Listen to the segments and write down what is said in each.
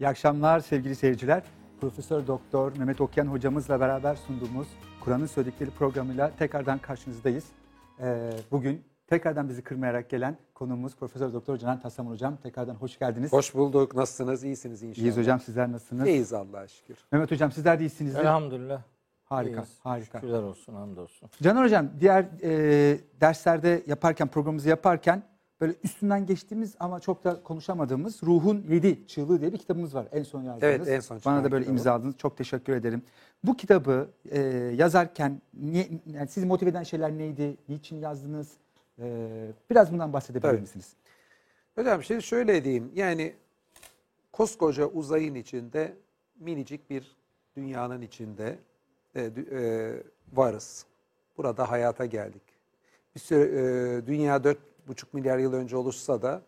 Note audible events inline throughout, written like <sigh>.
İyi akşamlar sevgili seyirciler. Profesör Doktor Mehmet Okyan hocamızla beraber sunduğumuz Kur'an'ın söyledikleri programıyla tekrardan karşınızdayız. Ee, bugün tekrardan bizi kırmayarak gelen konuğumuz Profesör Doktor Canan Taslaman hocam. Tekrardan hoş geldiniz. Hoş bulduk. Nasılsınız? İyisiniz inşallah. İyiyiz hocam sizler nasılsınız? İyiyiz Allah'a şükür. Mehmet hocam sizler de iyisiniz. Elhamdülillah. Harika, İyiyiz. harika. Şükürler olsun, hamdolsun. Canan hocam diğer e, derslerde yaparken programımızı yaparken böyle üstünden geçtiğimiz ama çok da konuşamadığımız Ruhun Yedi Çığlığı diye bir kitabımız var en son yazdığınız. Evet, en son Bana da böyle kitabı. imzaladınız. Çok teşekkür ederim. Bu kitabı e, yazarken niye, yani sizi motive eden şeyler neydi? Niçin yazdınız? E, biraz bundan bahsedebilir Tabii. misiniz? Hocam şimdi şöyle diyeyim. Yani koskoca uzayın içinde minicik bir dünyanın içinde e, e, varız. Burada hayata geldik. Bir süre, e, dünya 4,5 milyar yıl önce oluşsa da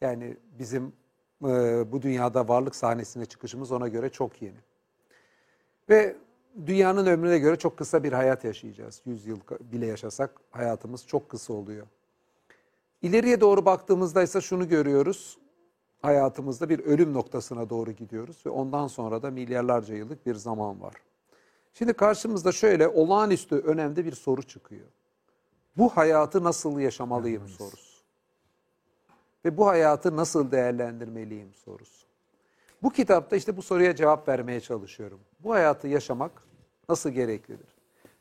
yani bizim e, bu dünyada varlık sahnesine çıkışımız ona göre çok yeni. Ve dünyanın ömrüne göre çok kısa bir hayat yaşayacağız. 100 yıl bile yaşasak hayatımız çok kısa oluyor. İleriye doğru baktığımızda ise şunu görüyoruz. Hayatımızda bir ölüm noktasına doğru gidiyoruz ve ondan sonra da milyarlarca yıllık bir zaman var. Şimdi karşımızda şöyle olağanüstü önemli bir soru çıkıyor. Bu hayatı nasıl yaşamalıyım sorusu. Ve bu hayatı nasıl değerlendirmeliyim sorusu. Bu kitapta işte bu soruya cevap vermeye çalışıyorum. Bu hayatı yaşamak nasıl gereklidir?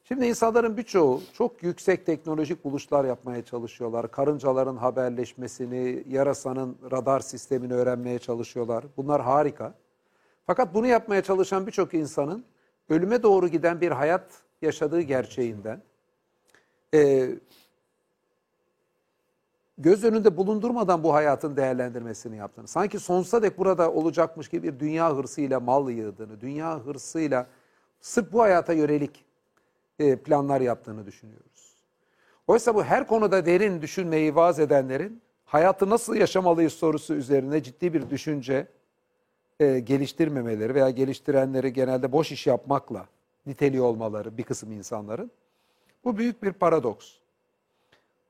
Şimdi insanların birçoğu çok yüksek teknolojik buluşlar yapmaya çalışıyorlar. Karıncaların haberleşmesini, yarasanın radar sistemini öğrenmeye çalışıyorlar. Bunlar harika. Fakat bunu yapmaya çalışan birçok insanın ölüme doğru giden bir hayat yaşadığı gerçeğinden e, göz önünde bulundurmadan bu hayatın değerlendirmesini yaptığını, sanki sonsuza dek burada olacakmış gibi bir dünya hırsıyla mal yığdığını, dünya hırsıyla sırf bu hayata yönelik e, planlar yaptığını düşünüyoruz. Oysa bu her konuda derin düşünmeyi vaz edenlerin hayatı nasıl yaşamalıyız sorusu üzerine ciddi bir düşünce e, geliştirmemeleri veya geliştirenleri genelde boş iş yapmakla niteliği olmaları bir kısım insanların bu büyük bir paradoks.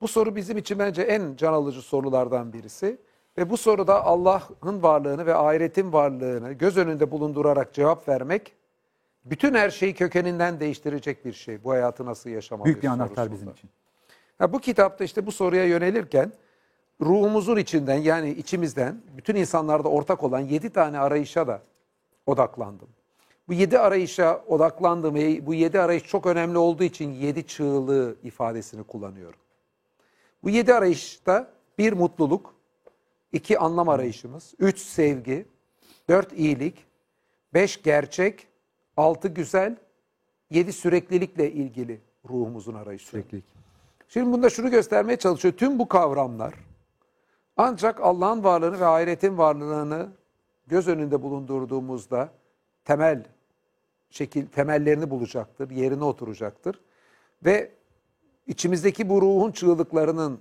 Bu soru bizim için bence en can alıcı sorulardan birisi. Ve bu soruda Allah'ın varlığını ve ahiretin varlığını göz önünde bulundurarak cevap vermek bütün her şeyi kökeninden değiştirecek bir şey. Bu hayatı nasıl yaşamalıyız Büyük bir anahtar sorusunda. bizim için. Ha, bu kitapta işte bu soruya yönelirken ruhumuzun içinden yani içimizden bütün insanlarda ortak olan yedi tane arayışa da odaklandım. Bu yedi arayışa odaklandım bu yedi arayış çok önemli olduğu için yedi çığlığı ifadesini kullanıyorum. Bu yedi arayışta bir mutluluk, iki anlam arayışımız, üç sevgi, dört iyilik, beş gerçek, altı güzel, yedi süreklilikle ilgili ruhumuzun arayışı. Sürekli. Şimdi bunda şunu göstermeye çalışıyor. Tüm bu kavramlar ancak Allah'ın varlığını ve ahiretin varlığını göz önünde bulundurduğumuzda temel şekil temellerini bulacaktır, yerine oturacaktır. Ve içimizdeki bu ruhun çığlıklarının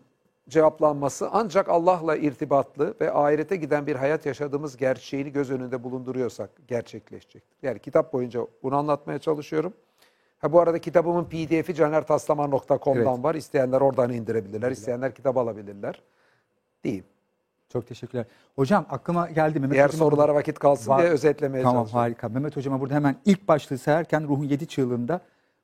cevaplanması ancak Allah'la irtibatlı ve ahirete giden bir hayat yaşadığımız gerçeğini göz önünde bulunduruyorsak gerçekleşecektir. Yani kitap boyunca bunu anlatmaya çalışıyorum. Ha bu arada kitabımın pdf'i canertaslaman.com'dan Evet. var. İsteyenler oradan indirebilirler, isteyenler kitap alabilirler. Diyeyim. Çok teşekkürler. Hocam aklıma geldi Mehmet Diğer hocama- sorulara vakit kalsın Var. diye özetlemeye Tamam çalışıyorum. harika. Mehmet hocama burada hemen ilk başlığı sayarken ruhun yedi çığlığında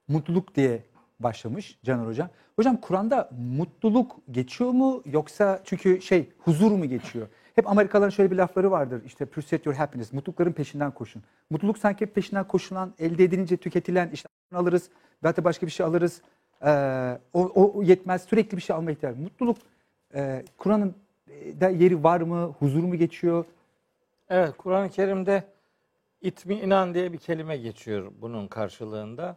mutluluk diye başlamış Caner hocam. Hocam Kur'an'da mutluluk geçiyor mu yoksa çünkü şey huzur mu geçiyor? Hep Amerikalıların şöyle bir lafları vardır işte pursuit your happiness mutlulukların peşinden koşun. Mutluluk sanki hep peşinden koşulan elde edilince tüketilen işte alırız veyahut da başka bir şey alırız. Ee, o, o yetmez sürekli bir şey alma ihtiyacı. Mutluluk e, Kur'an'ın da yeri var mı? Huzur mu geçiyor? Evet, Kur'an-ı Kerim'de itminan diye bir kelime geçiyor bunun karşılığında.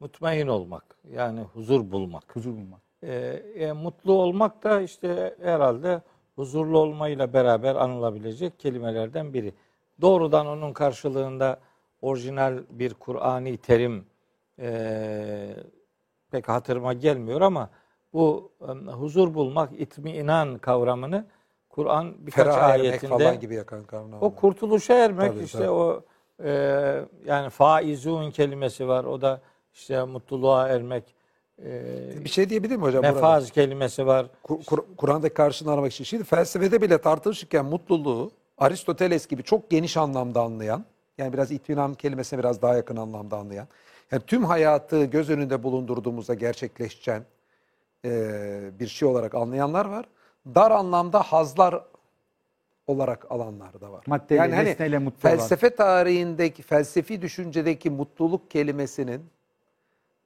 Mutmain olmak, yani huzur bulmak. Huzur bulmak. Ee, e, mutlu olmak da işte herhalde huzurlu olmayla beraber anılabilecek kelimelerden biri. Doğrudan onun karşılığında orijinal bir Kur'ani terim e, pek hatırıma gelmiyor ama bu e, huzur bulmak, itminan kavramını Kur'an birkaç Ferah ayetinde falan gibi yakan kavramlar. o kurtuluşa ermek Tabii, işte tabii. o e, yani faizun kelimesi var. O da işte mutluluğa ermek. E, Bir şey diyebilir mi hocam? burada? mefaz kelimesi var. Kur- Kur- Kur'an'daki karşılığını aramak için. Şimdi felsefede bile tartışırken mutluluğu Aristoteles gibi çok geniş anlamda anlayan, yani biraz itminan kelimesine biraz daha yakın anlamda anlayan, yani tüm hayatı göz önünde bulundurduğumuzda gerçekleşen e, bir şey olarak anlayanlar var. Dar anlamda hazlar olarak alanlar da var. Maddeyle, nesneyle mutlu olan. felsefe tarihindeki, felsefi düşüncedeki mutluluk kelimesinin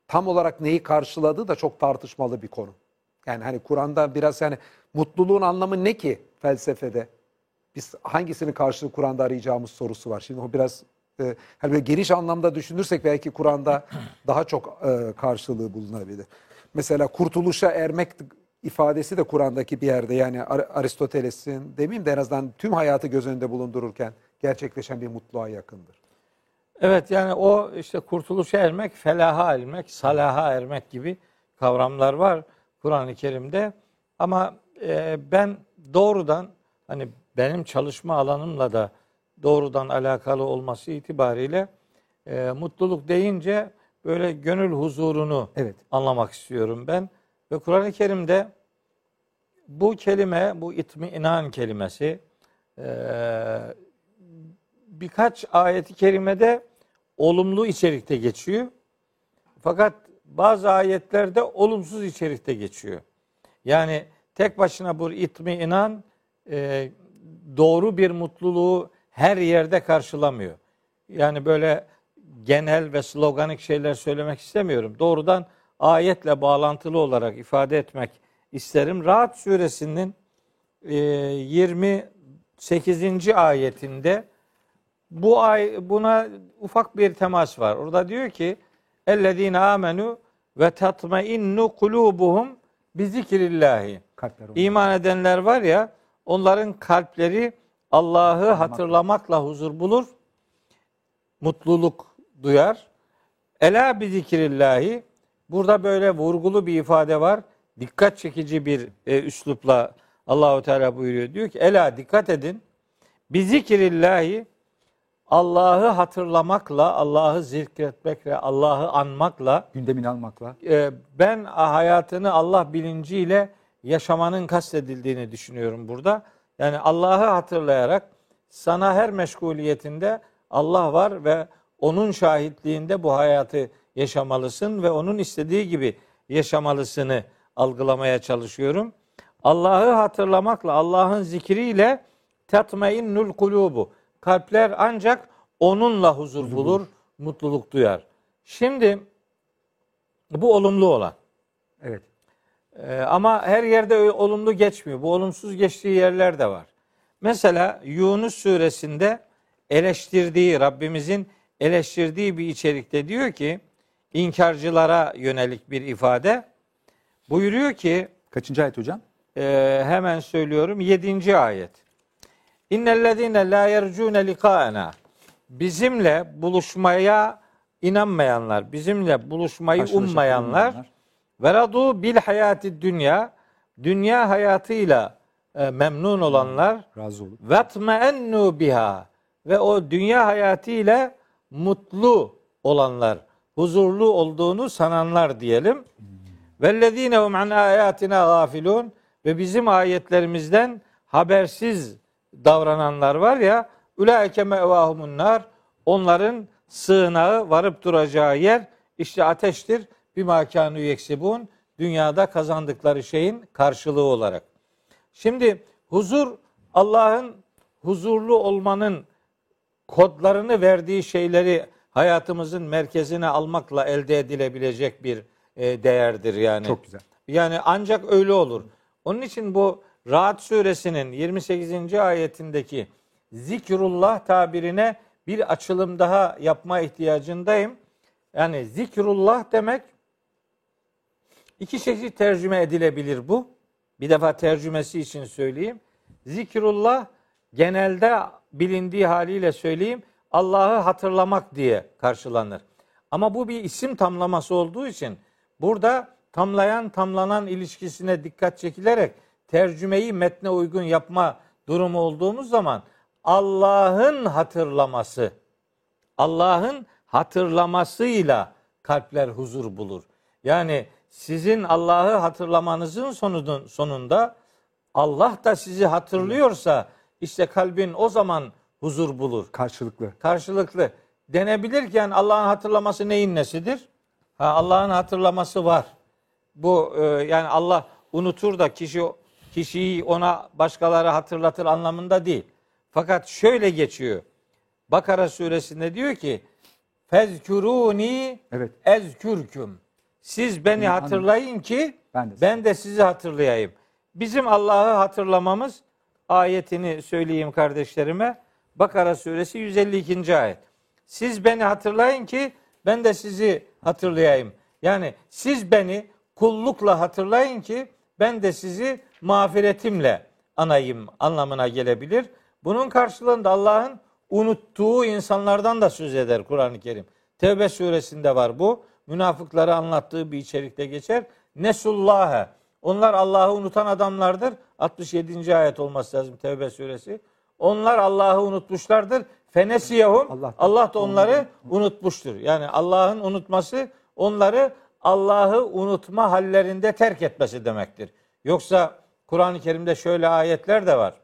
tam olarak neyi karşıladığı da çok tartışmalı bir konu. Yani hani Kur'an'da biraz yani mutluluğun anlamı ne ki felsefede? Biz hangisini karşılığı Kur'an'da arayacağımız sorusu var. Şimdi o biraz e, hani böyle geniş anlamda düşünürsek belki Kur'an'da daha çok e, karşılığı bulunabilir. Mesela kurtuluşa ermek ifadesi de Kur'an'daki bir yerde yani Ar- Aristoteles'in demeyeyim de en azından tüm hayatı göz önünde bulundururken gerçekleşen bir mutluluğa yakındır. Evet yani o işte kurtuluşa ermek, felaha ermek, salaha ermek gibi kavramlar var Kur'an-ı Kerim'de. Ama e, ben doğrudan hani benim çalışma alanımla da doğrudan alakalı olması itibariyle e, mutluluk deyince böyle gönül huzurunu Evet. anlamak istiyorum ben. Ve Kur'an-ı Kerim'de bu kelime, bu itminan kelimesi e, birkaç ayeti kerimede olumlu içerikte geçiyor. Fakat bazı ayetlerde olumsuz içerikte geçiyor. Yani tek başına bu itminan e, doğru bir mutluluğu her yerde karşılamıyor. Yani böyle genel ve sloganik şeyler söylemek istemiyorum. Doğrudan ayetle bağlantılı olarak ifade etmek isterim. Rahat suresinin e, 28. ayetinde bu ay buna ufak bir temas var. Orada diyor ki ellezine amenu ve tatmainnu kulubuhum bi zikrillahi. İman edenler var ya onların kalpleri Allah'ı hatırlamakla huzur bulur. Mutluluk duyar. Ela bi zikrillahi. Burada böyle vurgulu bir ifade var. Dikkat çekici bir e, üslupla Allahu Teala buyuruyor. Diyor ki ela dikkat edin. Bi zikrillahi Allah'ı hatırlamakla, Allah'ı zikretmekle, Allah'ı anmakla Gündemini almakla. e, ben hayatını Allah bilinciyle yaşamanın kastedildiğini düşünüyorum burada. Yani Allah'ı hatırlayarak sana her meşguliyetinde Allah var ve onun şahitliğinde bu hayatı yaşamalısın ve onun istediği gibi yaşamalısını algılamaya çalışıyorum. Allah'ı hatırlamakla, Allah'ın zikriyle tatmainnul kulubu. Kalpler ancak onunla huzur bulur, mutluluk duyar. Şimdi bu olumlu olan. Evet. Ee, ama her yerde olumlu geçmiyor. Bu olumsuz geçtiği yerler de var. Mesela Yunus suresinde eleştirdiği, Rabbimizin eleştirdiği bir içerikte diyor ki, inkarcılara yönelik bir ifade. Buyuruyor ki, Kaçıncı ayet hocam? e, hemen söylüyorum 7. ayet. İnnellezine la yercune liqa'ena. Bizimle buluşmaya inanmayanlar, bizimle buluşmayı Karşılaşacak ummayanlar ve radu bil hayati dünya dünya hayatıyla e, memnun olanlar Razı olup. ve tmeennu biha ve o dünya hayatı ile mutlu olanlar, huzurlu olduğunu sananlar diyelim. Vellezine hum an ayatina gafilun ve bizim ayetlerimizden habersiz davrananlar var ya ulaike mevahumun nar onların sığınağı varıp duracağı yer işte ateştir bir makanu yeksibun dünyada kazandıkları şeyin karşılığı olarak. Şimdi huzur Allah'ın huzurlu olmanın kodlarını verdiği şeyleri hayatımızın merkezine almakla elde edilebilecek bir e, değerdir yani. Çok güzel. Yani ancak öyle olur. Onun için bu Rahat suresinin 28. ayetindeki zikrullah tabirine bir açılım daha yapma ihtiyacındayım. Yani zikrullah demek iki çeşit tercüme edilebilir bu. Bir defa tercümesi için söyleyeyim. Zikrullah genelde bilindiği haliyle söyleyeyim Allah'ı hatırlamak diye karşılanır. Ama bu bir isim tamlaması olduğu için burada tamlayan tamlanan ilişkisine dikkat çekilerek tercümeyi metne uygun yapma durumu olduğumuz zaman Allah'ın hatırlaması, Allah'ın hatırlamasıyla kalpler huzur bulur. Yani sizin Allah'ı hatırlamanızın sonunun sonunda Allah da sizi hatırlıyorsa İşte kalbin o zaman huzur bulur. Karşılıklı. Karşılıklı. Denebilirken Allah'ın hatırlaması neyin nesidir? Ha, Allah'ın hatırlaması var. Bu e, yani Allah unutur da kişi kişiyi ona başkaları hatırlatır anlamında değil. Fakat şöyle geçiyor. Bakara suresinde diyor ki Fezkuruni Evet. ezkürküm. Siz beni Anladım. hatırlayın ki Ben de. ben de sizi hatırlayayım. Bizim Allah'ı hatırlamamız ayetini söyleyeyim kardeşlerime. Bakara suresi 152. ayet. Siz beni hatırlayın ki ben de sizi hatırlayayım. Yani siz beni kullukla hatırlayın ki ben de sizi mağfiretimle anayım anlamına gelebilir. Bunun karşılığında Allah'ın unuttuğu insanlardan da söz eder Kur'an-ı Kerim. Tevbe suresinde var bu. Münafıkları anlattığı bir içerikte geçer. Nesullâhe. Onlar Allah'ı unutan adamlardır. 67. ayet olması lazım Tevbe suresi. Onlar Allah'ı unutmuşlardır. Fenesiyehum. Allah- Allah da onları unutmuştur. Yani Allah'ın unutması onları Allah'ı unutma hallerinde terk etmesi demektir. Yoksa Kur'an-ı Kerim'de şöyle ayetler de var.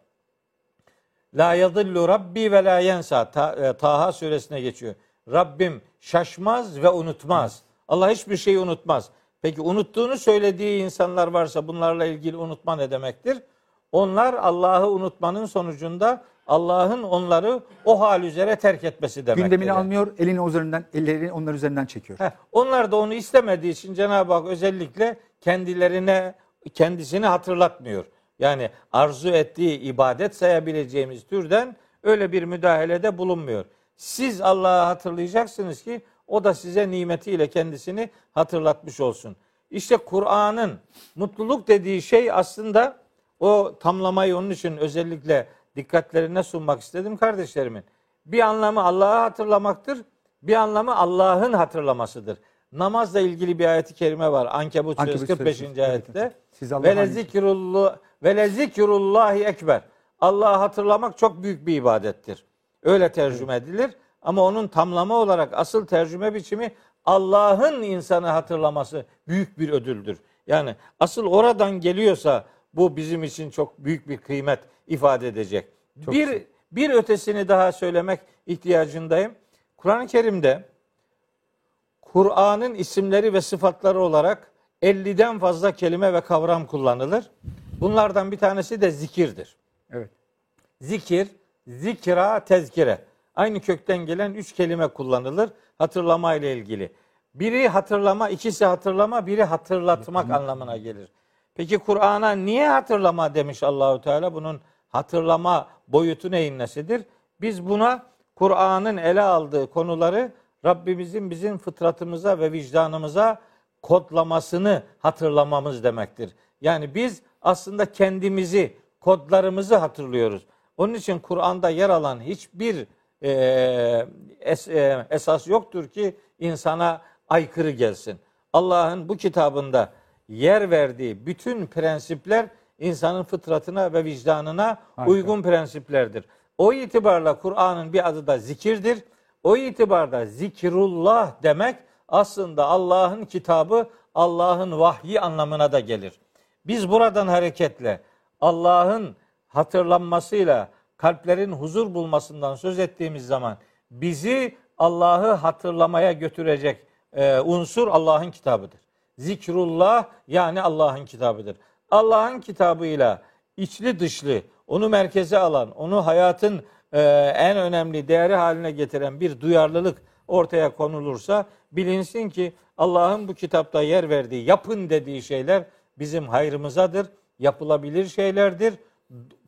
La yadillu Rabbi ve la yensa. E, Taha suresine geçiyor. Rabbim şaşmaz ve unutmaz. Allah hiçbir şeyi unutmaz. Peki unuttuğunu söylediği insanlar varsa bunlarla ilgili unutma ne demektir? Onlar Allah'ı unutmanın sonucunda Allah'ın onları o hal üzere terk etmesi demektir. Gündemini almıyor, elini üzerinden, ellerini onlar üzerinden çekiyor. Heh, onlar da onu istemediği için Cenab-ı Hak özellikle kendilerine kendisini hatırlatmıyor. Yani arzu ettiği ibadet sayabileceğimiz türden öyle bir müdahalede bulunmuyor. Siz Allah'ı hatırlayacaksınız ki o da size nimetiyle kendisini hatırlatmış olsun. İşte Kur'an'ın mutluluk dediği şey aslında o tamlamayı onun için özellikle dikkatlerine sunmak istedim kardeşlerimin. Bir anlamı Allah'ı hatırlamaktır. Bir anlamı Allah'ın hatırlamasıdır. Namazla ilgili bir ayeti kerime var. Ankebut Ankebut 45. suresi, evet, ayette. evet. Ve le anın. zikrullah ve le zikrullahi ekber. Allah'ı hatırlamak çok büyük bir ibadettir. Öyle tercüme edilir. Ama onun tamlama olarak asıl tercüme biçimi Allah'ın insanı hatırlaması büyük bir ödüldür. Yani asıl oradan geliyorsa bu bizim için çok büyük bir kıymet ifade edecek. Çok bir güzel. bir ötesini daha söylemek ihtiyacındayım. Kur'an-ı Kerim'de Kur'an'ın isimleri ve sıfatları olarak 50'den fazla kelime ve kavram kullanılır. Bunlardan bir tanesi de zikirdir. Evet. Zikir, zikra, tezkire. Aynı kökten gelen üç kelime kullanılır hatırlama ile ilgili. Biri hatırlama, ikisi hatırlama, biri hatırlatmak anlamına gelir. Peki Kur'an'a niye hatırlama demiş Allahu Teala? Bunun hatırlama boyutu neyin nesidir? Biz buna Kur'an'ın ele aldığı konuları Rabbimizin bizim fıtratımıza ve vicdanımıza kodlamasını hatırlamamız demektir. Yani biz aslında kendimizi, kodlarımızı hatırlıyoruz. Onun için Kur'an'da yer alan hiçbir e, es- e, esas yoktur ki insana aykırı gelsin. Allah'ın bu kitabında yer verdiği bütün prensipler insanın fıtratına ve vicdanına Harika. uygun prensiplerdir. O itibarla Kur'an'ın bir adı da zikirdir. O itibarda zikrullah demek aslında Allah'ın kitabı, Allah'ın vahyi anlamına da gelir. Biz buradan hareketle Allah'ın hatırlanmasıyla kalplerin huzur bulmasından söz ettiğimiz zaman bizi Allah'ı hatırlamaya götürecek e, unsur Allah'ın kitabıdır. Zikrullah yani Allah'ın kitabıdır. Allah'ın kitabıyla içli dışlı onu merkeze alan, onu hayatın e, en önemli değeri haline getiren bir duyarlılık ortaya konulursa bilinsin ki Allah'ın bu kitapta yer verdiği, yapın dediği şeyler bizim hayrımızadır, yapılabilir şeylerdir,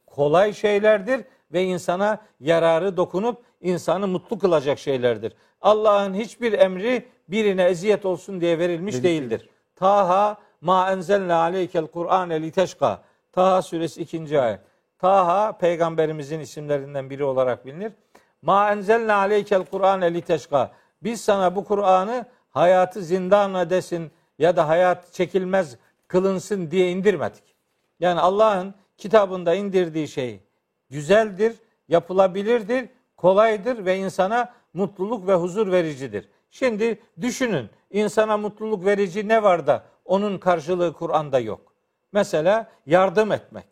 kolay şeylerdir ve insana yararı dokunup insanı mutlu kılacak şeylerdir. Allah'ın hiçbir emri birine eziyet olsun diye verilmiş Verilmiş değildir. Taha ma enzelna aleykel Kur'an li teşka. Taha suresi 2. ayet. Taha peygamberimizin isimlerinden biri olarak bilinir. Ma enzelna aleykel Kur'an li teşka. Biz sana bu Kur'an'ı hayatı zindan edesin ya da hayat çekilmez kılınsın diye indirmedik. Yani Allah'ın kitabında indirdiği şey güzeldir, yapılabilirdir, kolaydır ve insana mutluluk ve huzur vericidir. Şimdi düşünün insana mutluluk verici ne var da onun karşılığı Kur'an'da yok. Mesela yardım etmek.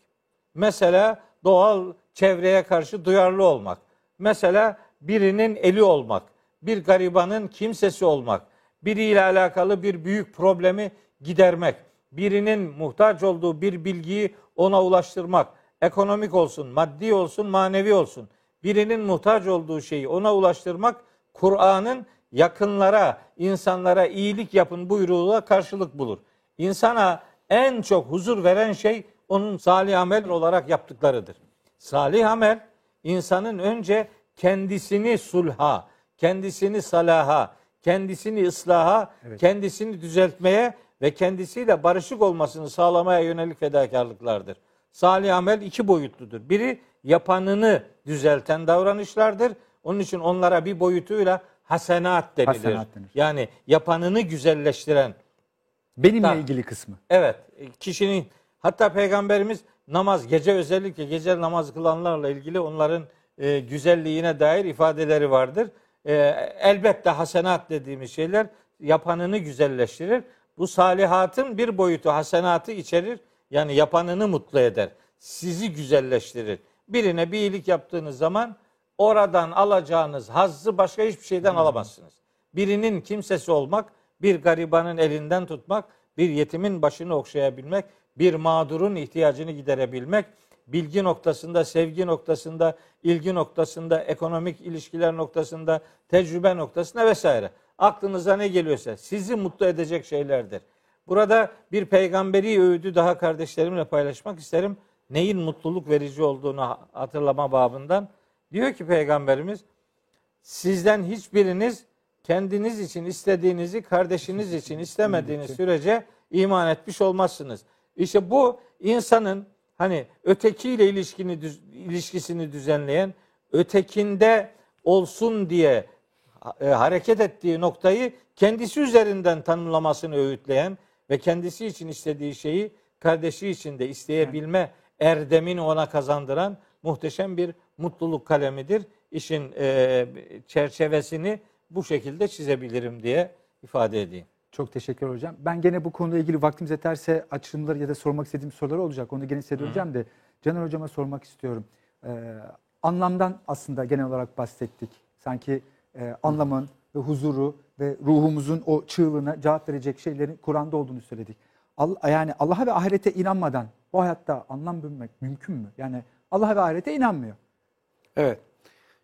Mesela doğal çevreye karşı duyarlı olmak. Mesela birinin eli olmak, bir garibanın kimsesi olmak, biriyle alakalı bir büyük problemi gidermek, birinin muhtaç olduğu bir bilgiyi ona ulaştırmak, ekonomik olsun, maddi olsun, manevi olsun. Birinin muhtaç olduğu şeyi ona ulaştırmak Kur'an'ın yakınlara, insanlara iyilik yapın buyruğuna karşılık bulur. İnsana en çok huzur veren şey onun salih amel olarak yaptıklarıdır. Salih amel insanın önce kendisini sulha, kendisini salaha, kendisini ıslaha, kendisini düzeltmeye ve kendisiyle barışık olmasını sağlamaya yönelik fedakarlıklardır. Salih amel iki boyutludur. Biri yapanını düzelten davranışlardır. Onun için onlara bir boyutuyla hasenat denilir. Hasenat denir. Yani yapanını güzelleştiren. Benimle Tamam. ilgili kısmı. Evet, kişinin hatta peygamberimiz namaz gece özellikle gece namaz kılanlarla ilgili onların e, güzelliğine dair ifadeleri vardır. E, elbette hasenat dediğimiz şeyler yapanını güzelleştirir. Bu salihatın bir boyutu hasenatı içerir. Yani yapanını mutlu eder. Sizi güzelleştirir. Birine bir iyilik yaptığınız zaman oradan alacağınız hazzı başka hiçbir şeyden alamazsınız. Birinin kimsesi olmak, bir garibanın elinden tutmak, bir yetimin başını okşayabilmek, bir mağdurun ihtiyacını giderebilmek, bilgi noktasında, sevgi noktasında, ilgi noktasında, ekonomik ilişkiler noktasında, tecrübe noktasında vesaire. Aklınıza ne geliyorsa sizi mutlu edecek şeylerdir. Burada bir peygamberi öğüdü daha kardeşlerimle paylaşmak isterim. Neyin mutluluk verici olduğunu hatırlama babından. Diyor ki peygamberimiz sizden hiçbiriniz kendiniz için istediğinizi kardeşiniz için istemediğiniz sürece iman etmiş olmazsınız. İşte bu insanın hani ötekiyle ilişkini ilişkisini düzenleyen, ötekinde olsun diye e, hareket ettiği noktayı kendisi üzerinden tanımlamasını öğütleyen ve kendisi için istediği şeyi kardeşi için de isteyebilme erdemini ona kazandıran muhteşem bir mutluluk kalemidir. İşin e, çerçevesini bu şekilde çizebilirim diye ifade edeyim. Çok teşekkür hocam. Ben gene bu konuyla ilgili vaktimiz yeterse açılımları ya da sormak istediğim sorular olacak. Onu gene size döneceğim de Caner hocama sormak istiyorum. Ee, anlamdan aslında genel olarak bahsettik. Sanki e, anlamın ve huzuru ve ruhumuzun o çığlığına cevap verecek şeylerin Kur'an'da olduğunu söyledik. Al- yani Allah'a ve ahirete inanmadan bu hayatta anlam bulmak mümkün mü? Yani Allah'a ve ahirete inanmıyor. Evet.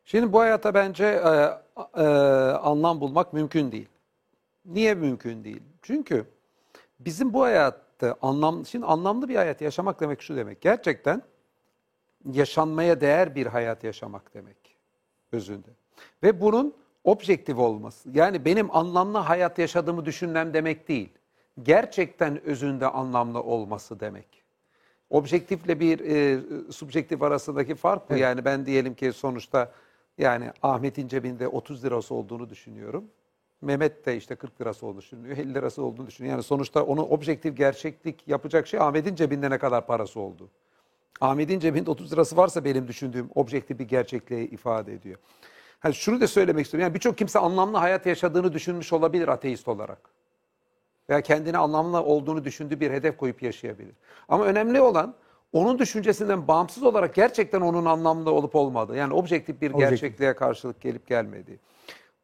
Şimdi bu hayata bence e, e, anlam bulmak mümkün değil. Niye mümkün değil? Çünkü bizim bu hayatta anlam, şimdi anlamlı bir hayat yaşamak demek şu demek. Gerçekten yaşanmaya değer bir hayat yaşamak demek özünde. Ve bunun objektif olması. Yani benim anlamlı hayat yaşadığımı düşünmem demek değil. Gerçekten özünde anlamlı olması demek. Objektifle bir e, subjektif arasındaki fark bu. Evet. Yani ben diyelim ki sonuçta yani Ahmet'in cebinde 30 lirası olduğunu düşünüyorum. Mehmet de işte 40 lirası olduğunu düşünüyor, 50 lirası olduğunu düşünüyor. Yani sonuçta onu objektif gerçeklik yapacak şey Ahmet'in cebinde ne kadar parası oldu. Ahmet'in cebinde 30 lirası varsa benim düşündüğüm objektif bir gerçekliği ifade ediyor. Hani şunu da söylemek istiyorum. Yani birçok kimse anlamlı hayat yaşadığını düşünmüş olabilir ateist olarak. Veya kendine anlamlı olduğunu düşündüğü bir hedef koyup yaşayabilir. Ama önemli olan onun düşüncesinden bağımsız olarak gerçekten onun anlamlı olup olmadığı. Yani objektif bir Objektif. gerçekliğe karşılık gelip gelmediği.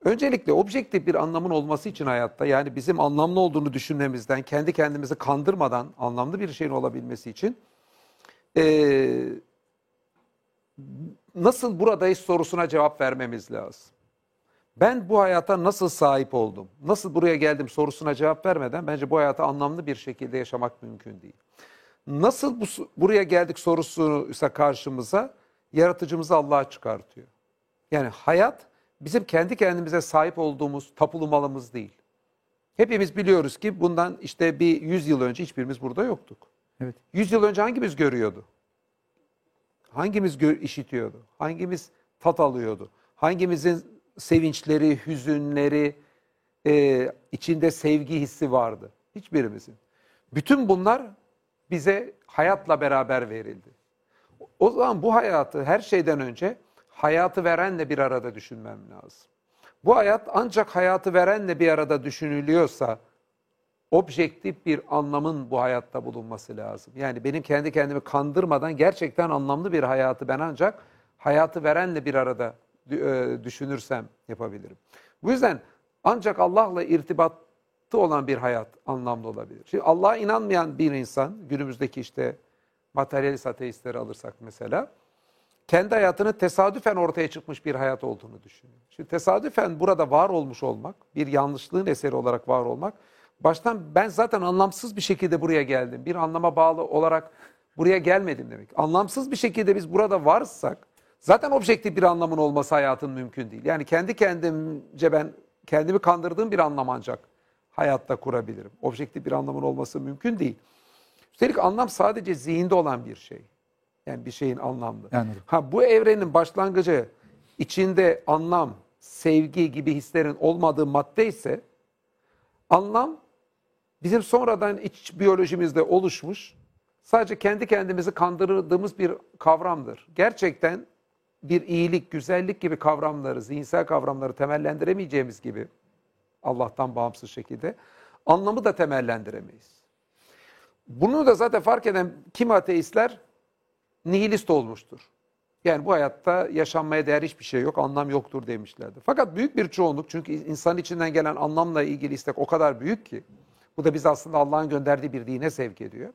Öncelikle objektif bir anlamın olması için hayatta yani bizim anlamlı olduğunu düşünmemizden, kendi kendimizi kandırmadan anlamlı bir şeyin olabilmesi için eee, nasıl buradayız sorusuna cevap vermemiz lazım. Ben bu hayata nasıl sahip oldum? Nasıl buraya geldim sorusuna cevap vermeden bence bu hayatı anlamlı bir şekilde yaşamak mümkün değil. Nasıl bu, buraya geldik sorusu ise karşımıza yaratıcımızı Allah'a çıkartıyor. Yani hayat bizim kendi kendimize sahip olduğumuz tapulu malımız değil. Hepimiz biliyoruz ki bundan işte bir 100 yıl önce hiçbirimiz burada yoktuk. Evet. 100 yıl önce hangimiz görüyordu? Hangimiz gö- işitiyordu? Hangimiz tat alıyordu? Hangimizin sevinçleri, hüzünleri, e, içinde sevgi hissi vardı? Hiçbirimizin. Bütün bunlar bize hayatla beraber verildi. O zaman bu hayatı her şeyden önce hayatı verenle bir arada düşünmem lazım. Bu hayat ancak hayatı verenle bir arada düşünülüyorsa objektif bir anlamın bu hayatta bulunması lazım. Yani benim kendi kendimi kandırmadan gerçekten anlamlı bir hayatı ben ancak hayatı verenle bir arada düşünürsem yapabilirim. Bu yüzden ancak Allah'la irtibatı olan bir hayat anlamlı olabilir. Şimdi Allah'a inanmayan bir insan, günümüzdeki işte materyalist ateistleri alırsak mesela, kendi hayatının tesadüfen ortaya çıkmış bir hayat olduğunu düşünüyor. Şimdi tesadüfen burada var olmuş olmak, bir yanlışlığın eseri olarak var olmak, baştan ben zaten anlamsız bir şekilde buraya geldim. Bir anlama bağlı olarak buraya gelmedim demek. Anlamsız bir şekilde biz burada varsak, zaten objektif bir anlamın olması hayatın mümkün değil. Yani kendi kendimce ben kendimi kandırdığım bir anlam ancak hayatta kurabilirim. Objektif bir anlamın olması mümkün değil. Üstelik anlam sadece zihinde olan bir şey. Yani bir şeyin anlamlı. Anladım. Ha bu evrenin başlangıcı içinde anlam, sevgi gibi hislerin olmadığı madde ise anlam bizim sonradan iç biyolojimizde oluşmuş sadece kendi kendimizi kandırdığımız bir kavramdır. Gerçekten bir iyilik, güzellik gibi kavramları, zihinsel kavramları temellendiremeyeceğimiz gibi Allah'tan bağımsız şekilde anlamı da temellendiremeyiz. Bunu da zaten fark eden kim ateistler nihilist olmuştur. Yani bu hayatta yaşanmaya değer hiçbir şey yok, anlam yoktur demişlerdi. Fakat büyük bir çoğunluk çünkü insan içinden gelen anlamla ilgili istek o kadar büyük ki bu da bizi aslında Allah'ın gönderdiği bir dine sevk ediyor.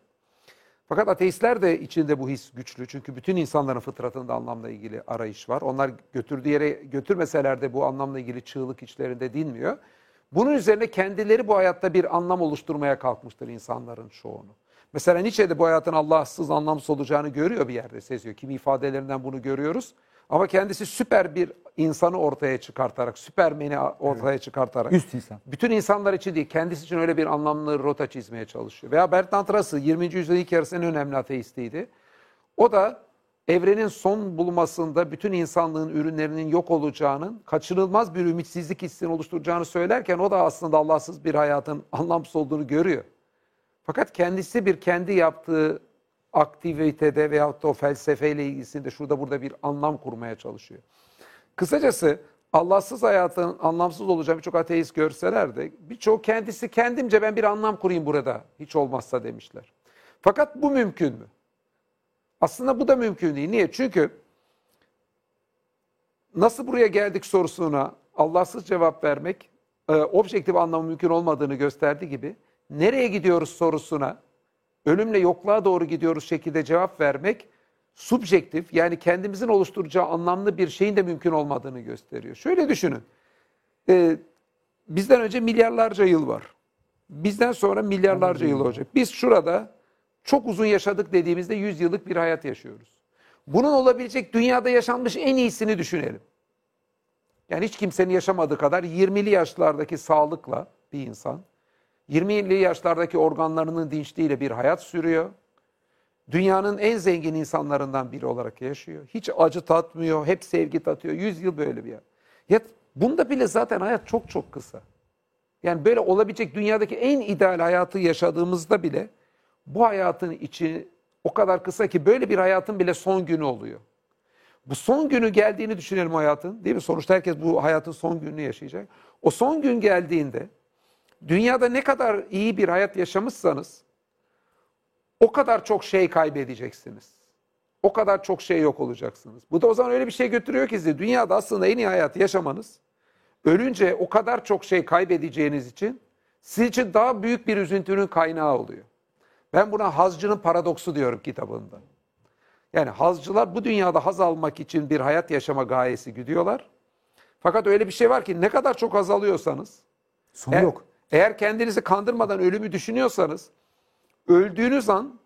Fakat ateistler de içinde bu his güçlü. Çünkü bütün insanların fıtratında anlamla ilgili arayış var. Onlar götürdüğü yere götürmeseler de bu anlamla ilgili çığlık içlerinde dinmiyor. Bunun üzerine kendileri bu hayatta bir anlam oluşturmaya kalkmıştır insanların çoğunu. Mesela Nietzsche de bu hayatın Allahsız anlamsız olacağını görüyor bir yerde seziyor. Kimi ifadelerinden bunu görüyoruz. Ama kendisi süper bir insanı ortaya çıkartarak, süpermeni ortaya çıkartarak. Üst insan. Bütün insanlar için değil, kendisi için öyle bir anlamlı rota çizmeye çalışıyor. Veya Bertrand Russell 20. yüzyılın ilk yarısı en önemli ateistiydi. O da evrenin son bulmasında bütün insanlığın ürünlerinin yok olacağının kaçınılmaz bir ümitsizlik hissini oluşturacağını söylerken o da aslında Allahsız bir hayatın <laughs> anlamsız olduğunu görüyor. Fakat kendisi bir kendi yaptığı aktivitede veyahut da o felsefeyle ilgisinde şurada burada bir anlam kurmaya çalışıyor. Kısacası Allahsız hayatın anlamsız olacağını birçok ateist görseler de birçok kendisi kendimce ben bir anlam kurayım burada hiç olmazsa demişler. Fakat bu mümkün mü? Aslında bu da mümkün değil. Niye? Çünkü nasıl buraya geldik sorusuna Allahsız cevap vermek e, objektif anlamı mümkün olmadığını gösterdiği gibi nereye gidiyoruz sorusuna ölümle yokluğa doğru gidiyoruz şekilde cevap vermek subjektif yani kendimizin oluşturacağı anlamlı bir şeyin de mümkün olmadığını gösteriyor. Şöyle düşünün. Ee, bizden önce milyarlarca yıl var. Bizden sonra milyarlarca yıl olacak. Biz şurada çok uzun yaşadık dediğimizde 100 yıllık bir hayat yaşıyoruz. Bunun olabilecek dünyada yaşanmış en iyisini düşünelim. Yani hiç kimsenin yaşamadığı kadar 20'li yaşlardaki sağlıkla bir insan 20'li yaşlardaki organlarının dinçliğiyle bir hayat sürüyor. Dünyanın en zengin insanlarından biri olarak yaşıyor. Hiç acı tatmıyor, hep sevgi tatıyor. 100 yıl böyle bir hayat. Ya bunda bile zaten hayat çok çok kısa. Yani böyle olabilecek dünyadaki en ideal hayatı yaşadığımızda bile bu hayatın içi o kadar kısa ki böyle bir hayatın bile son günü oluyor. Bu son günü geldiğini düşünelim hayatın. Değil mi? Sonuçta herkes bu hayatın son gününü yaşayacak. O son gün geldiğinde dünyada ne kadar iyi bir hayat yaşamışsanız o kadar çok şey kaybedeceksiniz. O kadar çok şey yok olacaksınız. Bu da o zaman öyle bir şey götürüyor ki size dünyada aslında en iyi hayatı yaşamanız ölünce o kadar çok şey kaybedeceğiniz için sizin için daha büyük bir üzüntünün kaynağı oluyor. Ben buna hazcının paradoksu diyorum kitabında. Yani hazcılar bu dünyada haz almak için bir hayat yaşama gayesi güdüyorlar. Fakat öyle bir şey var ki ne kadar çok haz alıyorsanız Sonu eğer, yok. Eğer kendinizi kandırmadan ölümü düşünüyorsanız öldüğünüz an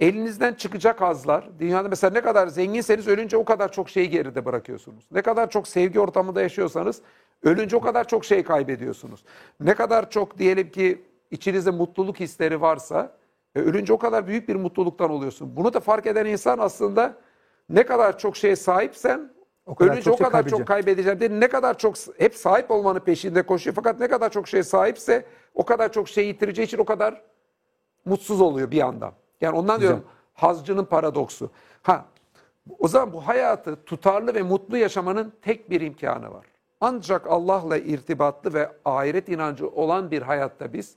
elinizden çıkacak hazlar, dünyada mesela ne kadar zenginseniz ölünce o kadar çok şeyi geride bırakıyorsunuz. Ne kadar çok sevgi ortamında yaşıyorsanız ölünce o kadar çok şey kaybediyorsunuz. Ne kadar çok diyelim ki içinizde mutluluk hisleri varsa e, ölünce o kadar büyük bir mutluluktan oluyorsun. Bunu da fark eden insan aslında ne kadar çok şeye sahipsen O kadar ölünce çok o kadar çok kaybedeceğim. diye ne kadar çok hep sahip olmanın peşinde koşuyor. Fakat ne kadar çok şey sahipse o kadar çok şey yitireceği için o kadar mutsuz oluyor bir yandan. Yani ondan diyorum hazcının paradoksu. Ha o zaman bu hayatı tutarlı ve mutlu yaşamanın tek bir imkanı var. Ancak Allah'la irtibatlı ve ahiret inancı olan bir hayatta biz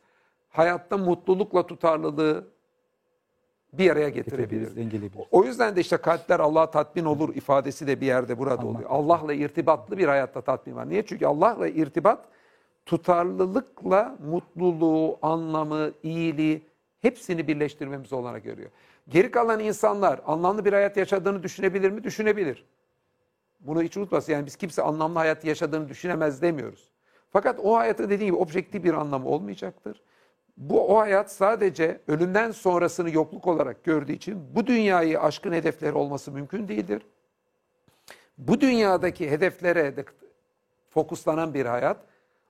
hayatta mutlulukla tutarlılığı bir araya getirebilir. O yüzden de işte kalpler Allah'a tatmin olur ifadesi de bir yerde burada Allah. oluyor. Allah'la irtibatlı bir hayatta tatmin var. Niye? Çünkü Allah'la irtibat tutarlılıkla mutluluğu, anlamı, iyiliği hepsini birleştirmemiz olarak görüyor. Geri kalan insanlar anlamlı bir hayat yaşadığını düşünebilir mi? Düşünebilir. Bunu hiç unutmasın. Yani biz kimse anlamlı hayat yaşadığını düşünemez demiyoruz. Fakat o hayatı dediğim gibi objektif bir anlamı olmayacaktır. Bu o hayat sadece ölümden sonrasını yokluk olarak gördüğü için bu dünyayı aşkın hedefleri olması mümkün değildir. Bu dünyadaki hedeflere de fokuslanan bir hayat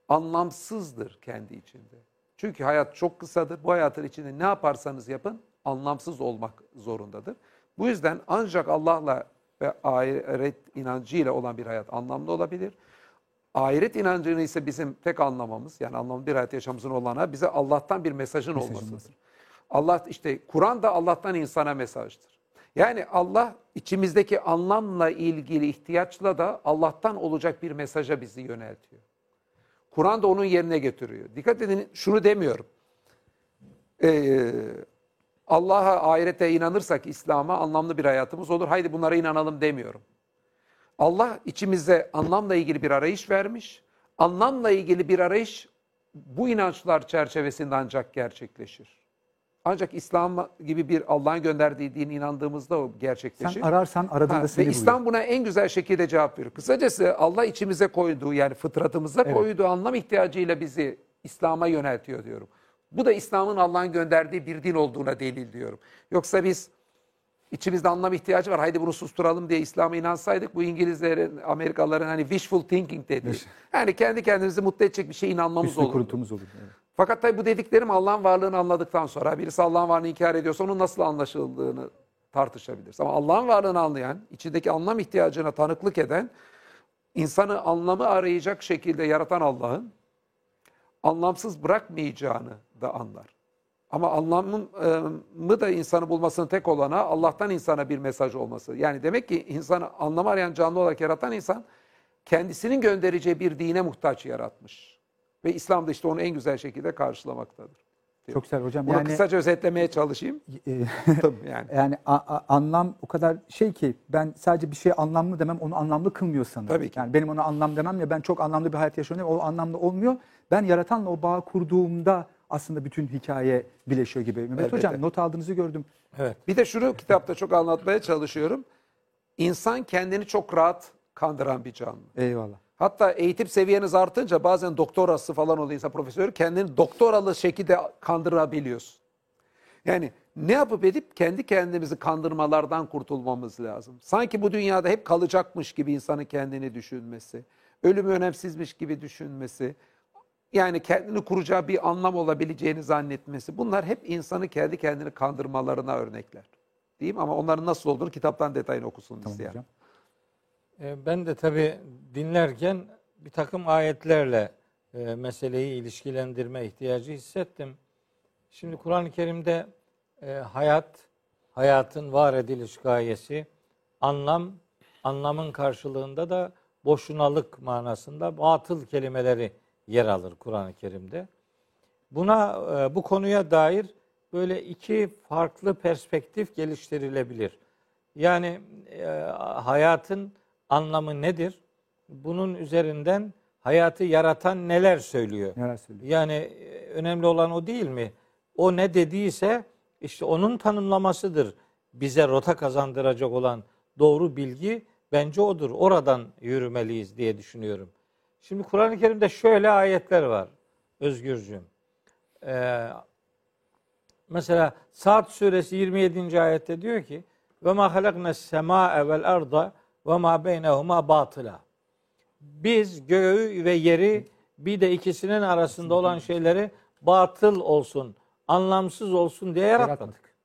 anlamsızdır kendi içinde. Çünkü hayat çok kısadır. Bu hayatın içinde ne yaparsanız yapın anlamsız olmak zorundadır. Bu yüzden ancak Allah'la ve ahiret inancıyla olan bir hayat anlamlı olabilir. Ahiret inancını ise bizim tek anlamamız yani anlamlı bir hayat yaşamımızın olana bize Allah'tan bir mesajın olmasıdır. Allah işte Kur'an da Allah'tan insana mesajdır. Yani Allah içimizdeki anlamla ilgili ihtiyaçla da Allah'tan olacak bir mesaja bizi yöneltiyor. Kur'an da onun yerine getiriyor. Dikkat edin şunu demiyorum. Ee, Allah'a ahirete inanırsak İslam'a anlamlı bir hayatımız olur. Haydi bunlara inanalım demiyorum. Allah içimize anlamla ilgili bir arayış vermiş. Anlamla ilgili bir arayış bu inançlar çerçevesinde ancak gerçekleşir. Ancak İslam gibi bir Allah'ın gönderdiği din inandığımızda o gerçekleşir. Sen ararsan aradığında Ha, seni ve buluyor. İslam buna en güzel şekilde cevap veriyor. Kısacası Allah içimize koyduğu yani fıtratımıza Evet. koyduğu anlam ihtiyacıyla bizi İslam'a yöneltiyor diyorum. Bu da İslam'ın Allah'ın gönderdiği bir din olduğuna delil diyorum. Yoksa biz içimizde anlam ihtiyacı var. Haydi bunu susturalım diye İslam'a inansaydık bu İngilizlerin, Amerikalıların hani wishful thinking dediği. Yani kendi kendimizi mutlu edecek bir şeye inanmamız Üstü olur. kurutumuz olur. Evet. Fakat tabii bu dediklerim Allah'ın varlığını anladıktan sonra birisi Allah'ın varlığını inkar ediyorsa onun nasıl anlaşıldığını tartışabiliriz. Ama Allah'ın varlığını anlayan, içindeki anlam ihtiyacına tanıklık eden, insanı anlamı arayacak şekilde yaratan Allah'ın anlamsız bırakmayacağını da anlar. Ama anlamı da insanı bulmasının tek olana Allah'tan insana bir mesaj olması. Yani demek ki insanı anlam arayan canlı olarak yaratan insan kendisinin göndereceği bir dine muhtaç yaratmış. Ve İslam da işte onu en güzel şekilde karşılamaktadır. Çok güzel hocam. Bunu yani kısaca özetlemeye çalışayım. <laughs> e, Yani yani a- a- anlam o kadar şey ki ben sadece bir şey anlamlı demem onu anlamlı kılmıyor sanırım. Tabii ki. Yani benim ona anlam demem ya ben çok anlamlı bir hayat yaşıyorum o anlamlı olmuyor. Ben yaratanla o bağı kurduğumda aslında bütün hikaye birleşiyor gibi. Mehmet Elbette. hocam not aldığınızı gördüm. Evet. bir de şunu kitapta çok anlatmaya çalışıyorum. İnsan kendini çok rahat kandıran bir canlı. Eyvallah. Hatta eğitim seviyeniz artınca bazen doktorası falan oluyor insan profesörü kendini doktoralı şekilde kandırabiliyorsun. Yani ne yapıp edip kendi kendimizi kandırmalardan kurtulmamız lazım. Sanki bu dünyada hep kalacakmış gibi insanın kendini düşünmesi, ölümü önemsizmiş gibi düşünmesi, yani kendini kuracağı bir anlam olabileceğini zannetmesi. Bunlar hep insanı kendi kendini kandırmalarına örnekler. Değil mi? Ama onların nasıl olduğunu kitaptan detayını okusun Tamam isteyen. hocam. E, Ben de tabii dinlerken bir takım ayetlerle e, meseleyi ilişkilendirme ihtiyacı hissettim. Şimdi Kur'an-ı Kerim'de e, hayat, hayatın var ediliş gayesi, anlam, anlamın karşılığında da boşunalık manasında batıl kelimeleri yer alır Kur'an-ı Kerim'de. Buna e, bu konuya dair böyle iki farklı perspektif geliştirilebilir. Yani e, hayatın anlamı nedir? Bunun üzerinden hayatı yaratan neler söylüyor? Neler söylüyor? Yani e, önemli olan o değil mi? O ne dediyse işte onun tanımlamasıdır. Bize rota kazandıracak olan doğru bilgi bence odur. Oradan yürümeliyiz diye düşünüyorum. Şimdi Kur'an-ı Kerim'de şöyle ayetler var Özgürcüğüm. Ee, mesela Saat suresi 27. ayette diyor ki ve ma halakna semaa vel arda ve ma beynehuma batıla. Biz göğü ve yeri bir de ikisinin arasında olan şeyleri batıl olsun, anlamsız olsun diye yaratmadık.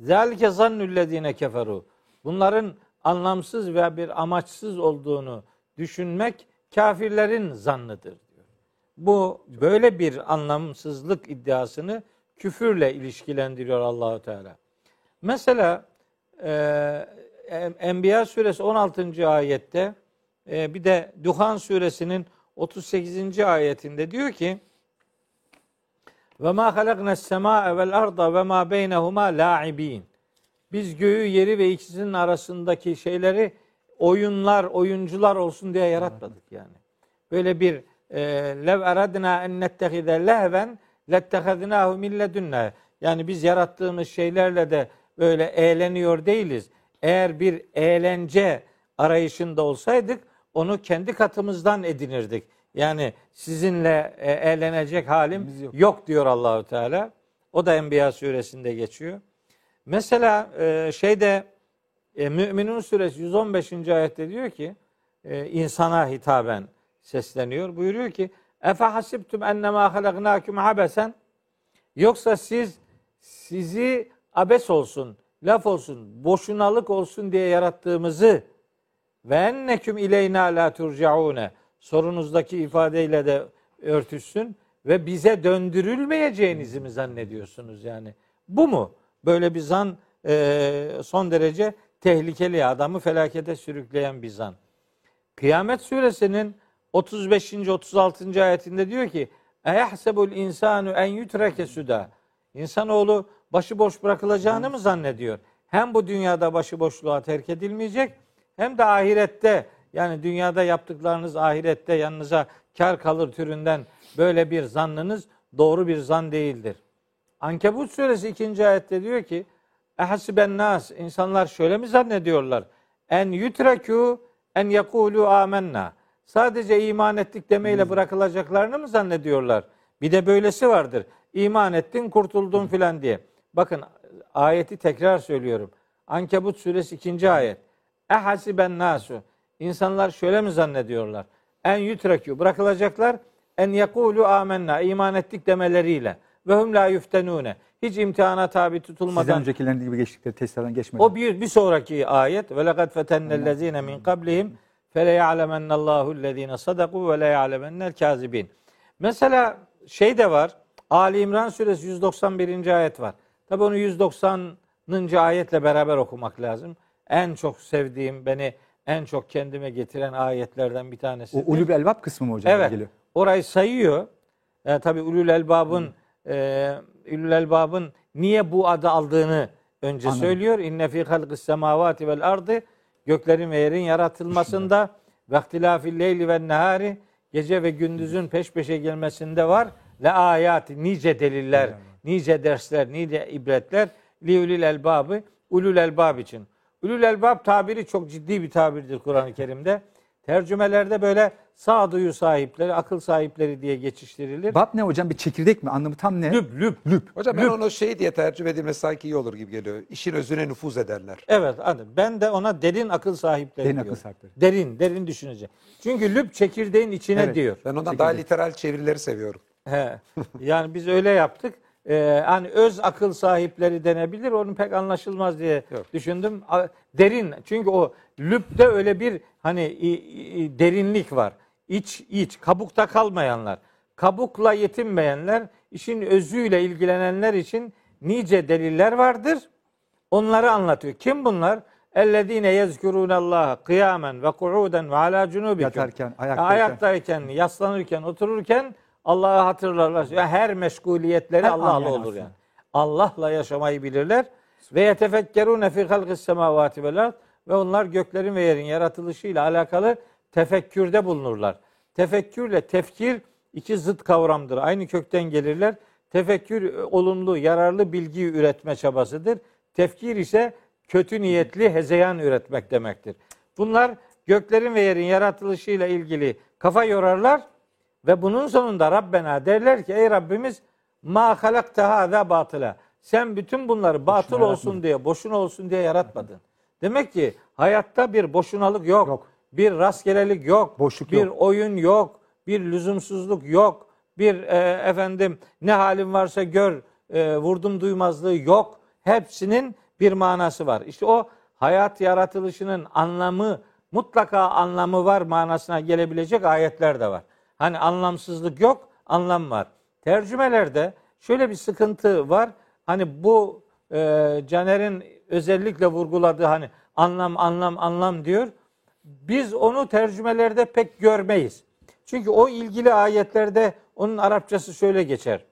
Zalike zannüllezine keferu. Bunların anlamsız ve bir amaçsız olduğunu düşünmek kafirlerin zannıdır diyor. Bu böyle bir anlamsızlık iddiasını küfürle ilişkilendiriyor Allahu Teala. Mesela e, Enbiya suresi 16. ayette e, bir de Duhan suresinin 38. ayetinde diyor ki Ve ma halakna semaa vel arda ve ma beynehuma la'ibin. Biz göğü, yeri ve ikisinin arasındaki şeyleri oyunlar, oyuncular olsun diye yaratmadık yani. Böyle bir e, lev eradna en nettehide lehven lettehadnahu min ledunna. Yani biz yarattığımız şeylerle de böyle eğleniyor değiliz. Eğer bir eğlence arayışında olsaydık onu kendi katımızdan edinirdik. Yani sizinle e, eğlenecek halim Biz yok. yok. diyor Allahu Teala. O da Enbiya suresinde geçiyor. Mesela e, şeyde e, Müminun suresi 115. ayette diyor ki e, insana hitaben sesleniyor. Buyuruyor ki Efe hasibtum ennemâ halaknâküm habesen Yoksa siz sizi abes olsun, laf olsun, boşunalık olsun diye yarattığımızı ve enneküm ileyna la turcaune sorunuzdaki ifadeyle de örtüşsün ve bize döndürülmeyeceğinizi mi zannediyorsunuz yani? Bu mu? Böyle bir zan e, son derece tehlikeli adamı felakete sürükleyen bir zan. Kıyamet suresinin 35. 36. ayetinde diyor ki Eyahsebul insanu en yutreke suda. İnsanoğlu başıboş bırakılacağını mı zannediyor? Hem bu dünyada başıboşluğa terk edilmeyecek hem de ahirette yani dünyada yaptıklarınız ahirette yanınıza kar kalır türünden böyle bir zannınız doğru bir zan değildir. Ankebut suresi 2. ayette diyor ki Ehasiben nas insanlar şöyle mi zannediyorlar? En yutreku en yekulu amenna. Sadece iman ettik demeyle bırakılacaklarını mı zannediyorlar? Bir de böylesi vardır. İman ettin, kurtuldun filan diye. Bakın ayeti tekrar söylüyorum. Ankebut suresi 2. ayet. Ehasiben nasu. İnsanlar şöyle mi zannediyorlar? En yutrekü bırakılacaklar. En yekulu amenna. iman ettik demeleriyle. Ve hum la yuftenune. Hiç imtihana tabi Sizden tutulmadan öncekilerin gibi geçtikleri testlerden geçmeden. o bir bir sonraki ayet ve lekad fetennellezine min qablihim fele ya'lemennallahu ellezine sadaku ve le ya'lemennel kazibin. Mesela şey de var. Ali İmran suresi 191. ayet var. Tabi onu 190. ayetle beraber okumak lazım. En çok sevdiğim, beni en çok kendime getiren ayetlerden bir tanesi. o ulul elbab kısmı mı hocam Evet. geliyor? Orayı sayıyor. E, tabii Ulul Elbab'ın e, Ulul Elbab'ın niye bu adı aldığını önce Anladım. söylüyor. İnne fi halqis semavati vel ardı göklerin ve yerin yaratılmasında ve ihtilafil leyli ve nehari gece ve gündüzün peş peşe gelmesinde var. Le ayat nice deliller, nice dersler, nice ibretler li ulul elbabı ulul elbab için. Ulul elbab tabiri çok ciddi bir tabirdir Kur'an-ı Kerim'de. Tercümelerde böyle sağduyu sahipleri, akıl sahipleri diye geçiştirilir. Bab ne hocam? Bir çekirdek mi? Anlamı tam ne? Lüb, lüb. Lüb. Hocam ben onu şey diye tercüme edilmesi sanki iyi olur gibi geliyor. İşin özüne nüfuz ederler. Evet, adı. Ben de ona derin akıl sahipleri Derin diyorum. akıl sahipleri. Derin, derin düşünecek. Çünkü lüb çekirdeğin içine Evet. diyor. Ben ondan daha literal çevirileri seviyorum. He. Yani biz öyle yaptık. Ee, hani öz akıl sahipleri denebilir. Onun pek anlaşılmaz diye Yok. düşündüm. A- Derin. Çünkü o lübde öyle bir hani i- i- derinlik var. İç iç kabukta kalmayanlar, kabukla yetinmeyenler, işin özüyle ilgilenenler için nice deliller vardır. Onları anlatıyor. Kim bunlar? Ellezine yezkurunallaha kıyamen ve kuuden ve ala cunubikum. Yatarken, ayaktayken. ayaktayken, yaslanırken, otururken Allah'ı hatırlarlar. Her meşguliyetleri Allah'la olur yani. Allah'la yaşamayı bilirler. Ve yetefekkerune fi halqis semavati vel ve onlar göklerin ve yerin yaratılışıyla alakalı tefekkürde bulunurlar. Tefekkürle tefkir iki zıt kavramdır. Aynı kökten gelirler. Tefekkür e, olumlu, yararlı bilgi üretme çabasıdır. Tefkir ise kötü niyetli hezeyan üretmek demektir. Bunlar göklerin ve yerin yaratılışıyla ilgili kafa yorarlar ve bunun sonunda Rabbena derler ki ey Rabbimiz ma halakte hâzâ batıla. Sen bütün bunları batıl olsun diye, boşuna olsun diye yaratmadın. Demek ki hayatta bir boşunalık yok. Yok. Bir rastgelelik yok. Boşluk bir yok. oyun yok. Bir lüzumsuzluk yok. Bir e, efendim ne halin varsa gör e, vurdum duymazlığı yok. Hepsinin bir manası var. İşte o hayat yaratılışının anlamı mutlaka anlamı var manasına gelebilecek ayetler de var. Hani anlamsızlık yok, anlam var. Tercümelerde şöyle bir sıkıntı var. Hani bu e, Caner'in özellikle vurguladığı hani anlam anlam anlam diyor. Biz onu tercümelerde pek görmeyiz. Çünkü o ilgili ayetlerde onun Arapçası şöyle geçer.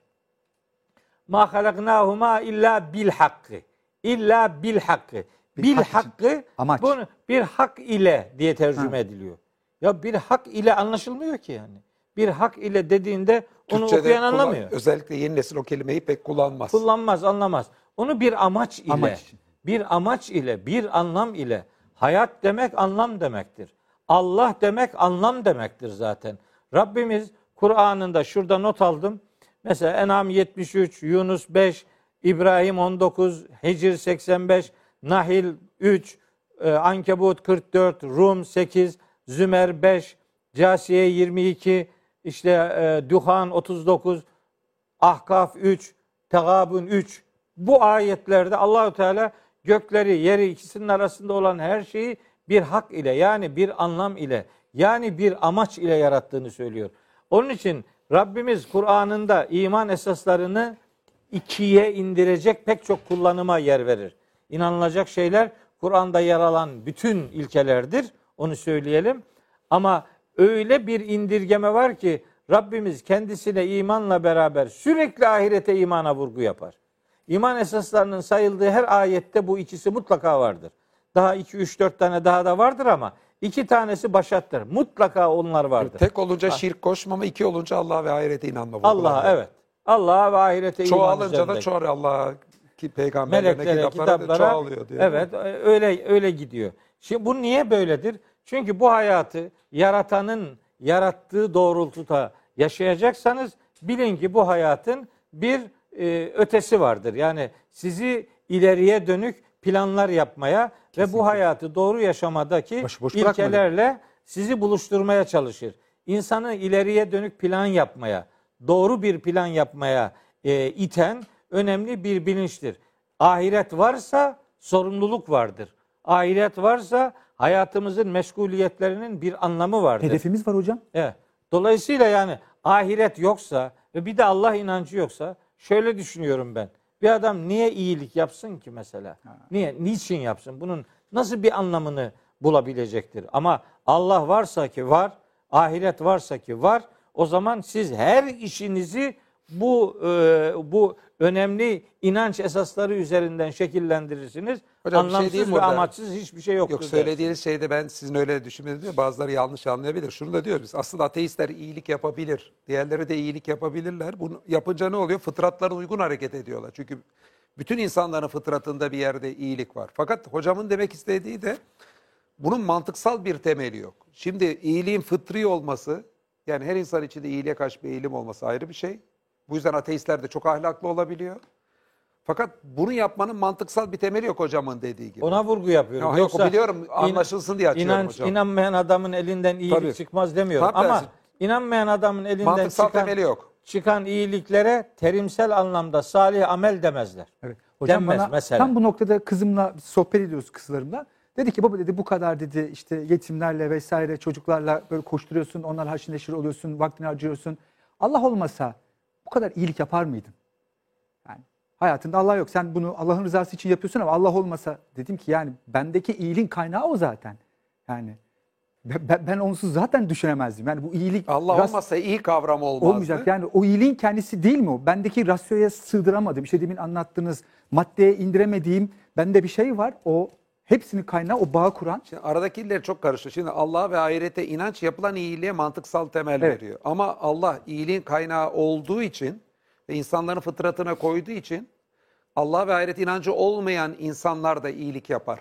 ma halaknahuma illa bil hakkı. İlla bil hakkı. Bir Bil hak hakkı Amaç. bunu bir hak ile diye tercüme ediliyor. Ya bir hak ile anlaşılmıyor ki yani. Bir hak ile dediğinde onu Türkçe'de okuyan kullan- anlamıyor. Özellikle yeni nesil o kelimeyi pek kullanmaz. Kullanmaz, anlamaz. Onu bir amaç ile, Amaç bir amaç ile, bir anlam ile. Hayat demek anlam demektir. Allah demek anlam demektir zaten. Rabbimiz Kur'an'ında şurada not aldım. Mesela En'am 73, Yunus 5, İbrahim 19, Hicr 85, Nahil 3, e, Ankebut 44, Rum 8, Zümer 5, Casiye 22, işte e, Duhan 39, Ahkaf 3, Tegabun 3. Bu ayetlerde Allahü Teala gökleri, yeri ikisinin arasında olan her şeyi bir hak ile yani bir anlam ile yani bir amaç ile yarattığını söylüyor. Onun için Rabbimiz Kur'an'ında iman esaslarını ikiye indirecek pek çok kullanıma yer verir. İnanılacak şeyler Kur'an'da yer alan bütün ilkelerdir. Onu söyleyelim. Ama öyle bir indirgeme var ki Rabbimiz kendisine imanla beraber sürekli ahirete imana vurgu yapar. İman esaslarının sayıldığı her ayette bu ikisi mutlaka vardır. Daha 2 3 4 tane daha da vardır ama iki tanesi başattır. Mutlaka onlar vardır. Tek olunca şirk koşmama, iki olunca Allah'a ve ahirete inanma. Allah'a evet. Allah'a ve ahirete iman Çoğalınca da çoğalıyor Allah'a ki peygamberlerine meleklere, kitaplara, kitaplara çoğalıyor diyor. evet öyle öyle gidiyor. Şimdi bu niye böyledir? Çünkü bu hayatı yaratanın yarattığı doğrultuda yaşayacaksanız bilin ki bu hayatın bir e, ötesi vardır. Yani sizi ileriye dönük planlar yapmaya ve bu hayatı doğru yaşamadaki Başıboş bırakmadı. ilkelerle sizi buluşturmaya çalışır. İnsanı ileriye dönük plan yapmaya, doğru bir plan yapmaya e, iten önemli bir bilinçtir. Ahiret varsa sorumluluk vardır. Ahiret varsa hayatımızın meşguliyetlerinin bir anlamı vardır. Hedefimiz var hocam. Evet. Dolayısıyla yani ahiret yoksa ve bir de Allah inancı yoksa şöyle düşünüyorum ben. Bir adam niye iyilik yapsın ki mesela? Niye? Niçin yapsın? Bunun nasıl bir anlamını bulabilecektir? Ama Allah varsa ki var, ahiret varsa ki var. O zaman siz her işinizi bu e, bu önemli inanç esasları üzerinden şekillendirirsiniz. Hocam şey Anlamsız diyeyim ve burada. amaçsız hiçbir şey yoktur. Yok söylediğiniz şeyde ben sizin öyle düşünmediğiniz diyor. Bazıları yanlış anlayabilir. Şunu da diyoruz biz. Aslında ateistler iyilik yapabilir. Diğerleri de iyilik yapabilirler. Bunu yapınca ne oluyor? Fıtratlara uygun hareket ediyorlar. Çünkü bütün insanların fıtratında bir yerde iyilik var. Fakat hocamın demek istediği de bunun mantıksal bir temeli yok. Şimdi iyiliğin fıtri olması yani her insan içinde iyiliğe karşı bir eğilim olması ayrı bir şey. Bu yüzden ateistler de çok ahlaklı olabiliyor. Fakat bunu yapmanın mantıksal bir temeli yok hocamın dediği gibi. Ona vurgu yapıyorum. Ya, yok, biliyorum, anlaşılsın diye açıyorum inanç, hocam. inanmayan adamın elinden iyilik Tabii. çıkmaz demiyorum. Tam Ama tersi. inanmayan adamın elinden Mantıksal çıkan, temeli yok. çıkan iyiliklere terimsel anlamda salih amel demezler. Evet. Hocam Denmez bana mesela. tam bu noktada kızımla sohbet ediyoruz kızlarımla. Dedi ki baba dedi bu kadar dedi işte yetimlerle vesaire çocuklarla böyle koşturuyorsun, onlarla haşır neşir oluyorsun, vaktini harcıyorsun. Allah olmasa bu kadar iyilik yapar mıydın? Yani hayatında Allah yok. Sen bunu Allah'ın rızası için yapıyorsun ama Allah olmasa dedim ki yani bendeki iyiliğin kaynağı o zaten. Yani ben, ben- onsuz zaten düşünemezdim. Yani bu iyilik Allah ras- olmasa iyi kavram olmazdı. olmayacak. Yani o iyiliğin kendisi değil mi o? Bendeki rasyoya sığdıramadım. İşte demin anlattığınız maddeye indiremediğim bende bir şey var. O hepsinin kaynağı o bağı kuran. Şimdi aradaki iller çok karıştı. Şimdi Allah ve ahirete inanç yapılan iyiliğe mantıksal temel Evet. veriyor. Ama Allah iyiliğin kaynağı olduğu için ve insanların fıtratına koyduğu için Allah ve ahiret inancı olmayan insanlar da iyilik yapar.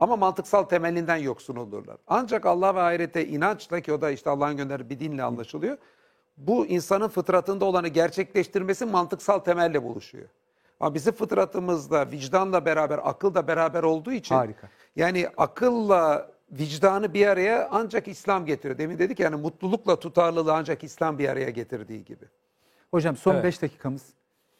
Ama mantıksal temelinden yoksun olurlar. Ancak Allah ve ahirete inançla ki o da işte Allah'ın gönderdiği bir dinle anlaşılıyor. Bu insanın fıtratında olanı gerçekleştirmesi mantıksal temelle buluşuyor. Ama bizim fıtratımızda vicdanla beraber, akıl da beraber olduğu için Harika. yani akılla vicdanı bir araya ancak İslam getiriyor. Demin dedik yani mutlulukla tutarlılığı ancak İslam bir araya getirdiği gibi. Hocam son 5 Evet. dakikamız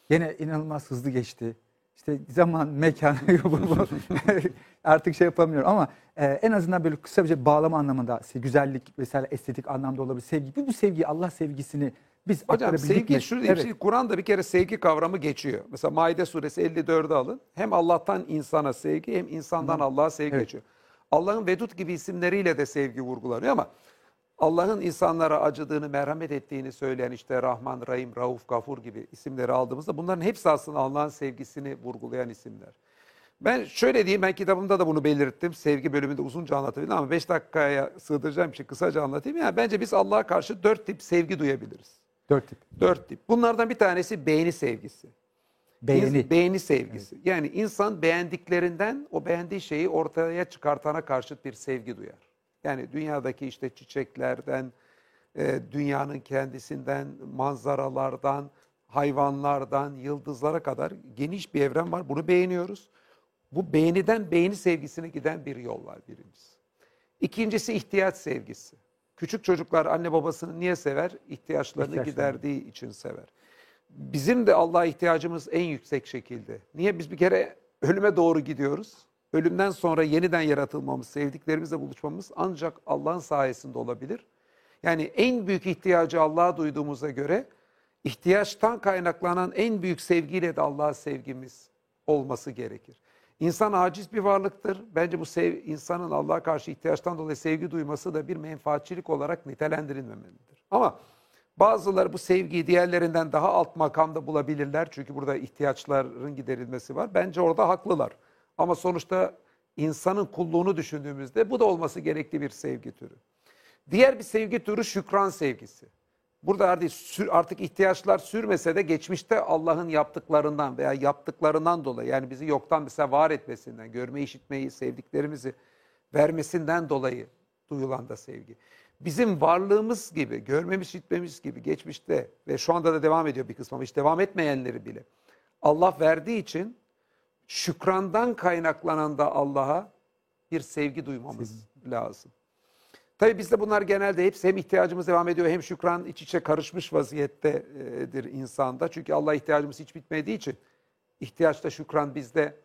yine inanılmaz hızlı geçti. İşte zaman, mekan <laughs> artık şey yapamıyorum ama e, en azından böyle kısa bir bağlama anlamında güzellik vesaire estetik anlamda olabilir. Sevgi. Bu, bu sevgi Allah sevgisini biz Hocam sevgi mi? şu diyeyim, Evet. şimdi Kur'an'da bir kere sevgi kavramı geçiyor. Mesela Maide suresi 54'ü alın. Hem Allah'tan insana sevgi hem insandan Allah'a sevgi Evet. geçiyor. Allah'ın Vedud gibi isimleriyle de sevgi vurgulanıyor ama Allah'ın insanlara acıdığını, merhamet ettiğini söyleyen işte Rahman, Rahim, Rauf, Gafur gibi isimleri aldığımızda bunların hepsi aslında Allah'ın sevgisini vurgulayan isimler. Ben şöyle diyeyim, ben kitabımda da bunu belirttim. Sevgi bölümünde uzunca anlatabildim ama 5 dakikaya sığdıracağım için kısaca anlatayım. Yani bence biz Allah'a karşı dört tip sevgi duyabiliriz. Dört tip. Dört tip. Bunlardan bir tanesi beğeni sevgisi. Beğeni. Beğeni sevgisi. Yani insan beğendiklerinden o beğendiği şeyi ortaya çıkartana karşıt bir sevgi duyar. Yani dünyadaki işte çiçeklerden, e, dünyanın kendisinden, manzaralardan, hayvanlardan, yıldızlara kadar geniş bir evren var. Bunu beğeniyoruz. Bu beğeniden beğeni sevgisine giden bir yol var birincisi. İkincisi ihtiyaç sevgisi. Küçük çocuklar anne babasını niye sever? İhtiyaçlarını İhtiyaçlarını. giderdiği için sever. Bizim de Allah'a ihtiyacımız en yüksek şekilde. Niye? Biz bir kere ölüme doğru gidiyoruz. Ölümden sonra yeniden yaratılmamız, sevdiklerimizle buluşmamız ancak Allah'ın sayesinde olabilir. Yani en büyük ihtiyacı Allah'a duyduğumuza göre ihtiyaçtan kaynaklanan en büyük sevgiyle de Allah'a sevgimiz olması gerekir. İnsan aciz bir varlıktır. Bence bu sev, insanın Allah'a karşı ihtiyaçtan dolayı sevgi duyması da bir menfaatçilik olarak nitelendirilmemelidir. Ama bazıları bu sevgiyi diğerlerinden daha alt makamda bulabilirler. Çünkü burada ihtiyaçların giderilmesi var. Bence orada haklılar. Ama sonuçta insanın kulluğunu düşündüğümüzde bu da olması gerekli bir sevgi türü. Diğer bir sevgi türü şükran sevgisi. Burada artık ihtiyaçlar sürmese de geçmişte Allah'ın yaptıklarından veya yaptıklarından dolayı yani bizi yoktan mesela var etmesinden, görme işitmeyi, sevdiklerimizi vermesinden dolayı duyulan da sevgi. Bizim varlığımız gibi, görmemiz, işitmemiz gibi geçmişte ve şu anda da devam ediyor bir kısmı ama hiç devam etmeyenleri bile Allah verdiği için şükrandan kaynaklanan da Allah'a bir sevgi duymamız lazım. Tabii bizde bunlar genelde hepsi hem ihtiyacımız devam ediyor hem şükran iç içe karışmış vaziyettedir insanda. Çünkü Allah ihtiyacımız hiç bitmediği için ihtiyaçta şükran bizde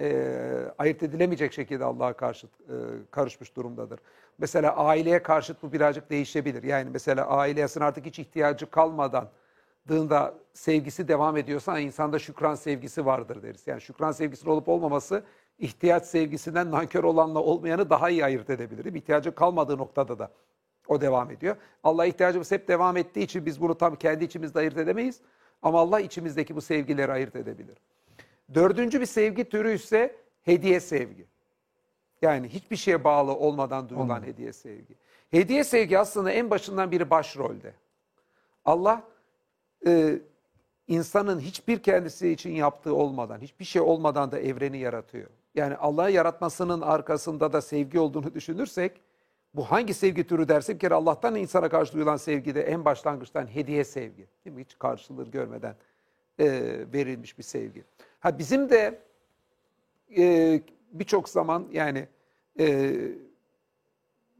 e, ayırt edilemeyecek şekilde Allah'a karşı e, karışmış durumdadır. Mesela aileye karşıt bu birazcık değişebilir. Yani mesela ailesine artık hiç ihtiyacı kalmadan dığında sevgisi devam ediyorsa insanda şükran sevgisi vardır deriz. Yani şükran sevgisinin olup olmaması ihtiyaç sevgisinden nankör olanla olmayanı daha iyi ayırt edebilir. değil mi? İhtiyacı kalmadığı noktada da o devam ediyor. Allah ihtiyacımız hep devam ettiği için biz bunu tabii kendi içimizde ayırt edemeyiz. Ama Allah içimizdeki bu sevgileri ayırt edebilir. Dördüncü bir sevgi türü ise hediye sevgi. Yani hiçbir şeye bağlı olmadan duyulan Olmadan. hediye sevgi. Hediye sevgi aslında en başından biri başrolde. Allah e, insanın hiçbir kendisi için yaptığı olmadan, hiçbir şey olmadan da evreni yaratıyor. Yani Allah'ı yaratmasının arkasında da sevgi olduğunu düşünürsek, bu hangi sevgi türü bir kere Allah'tan insana karşı duyulan sevgi de en başlangıçtan hediye sevgi. Değil mi? Hiç karşılığı görmeden e, verilmiş bir sevgi. Ha bizim de e, birçok zaman yani e,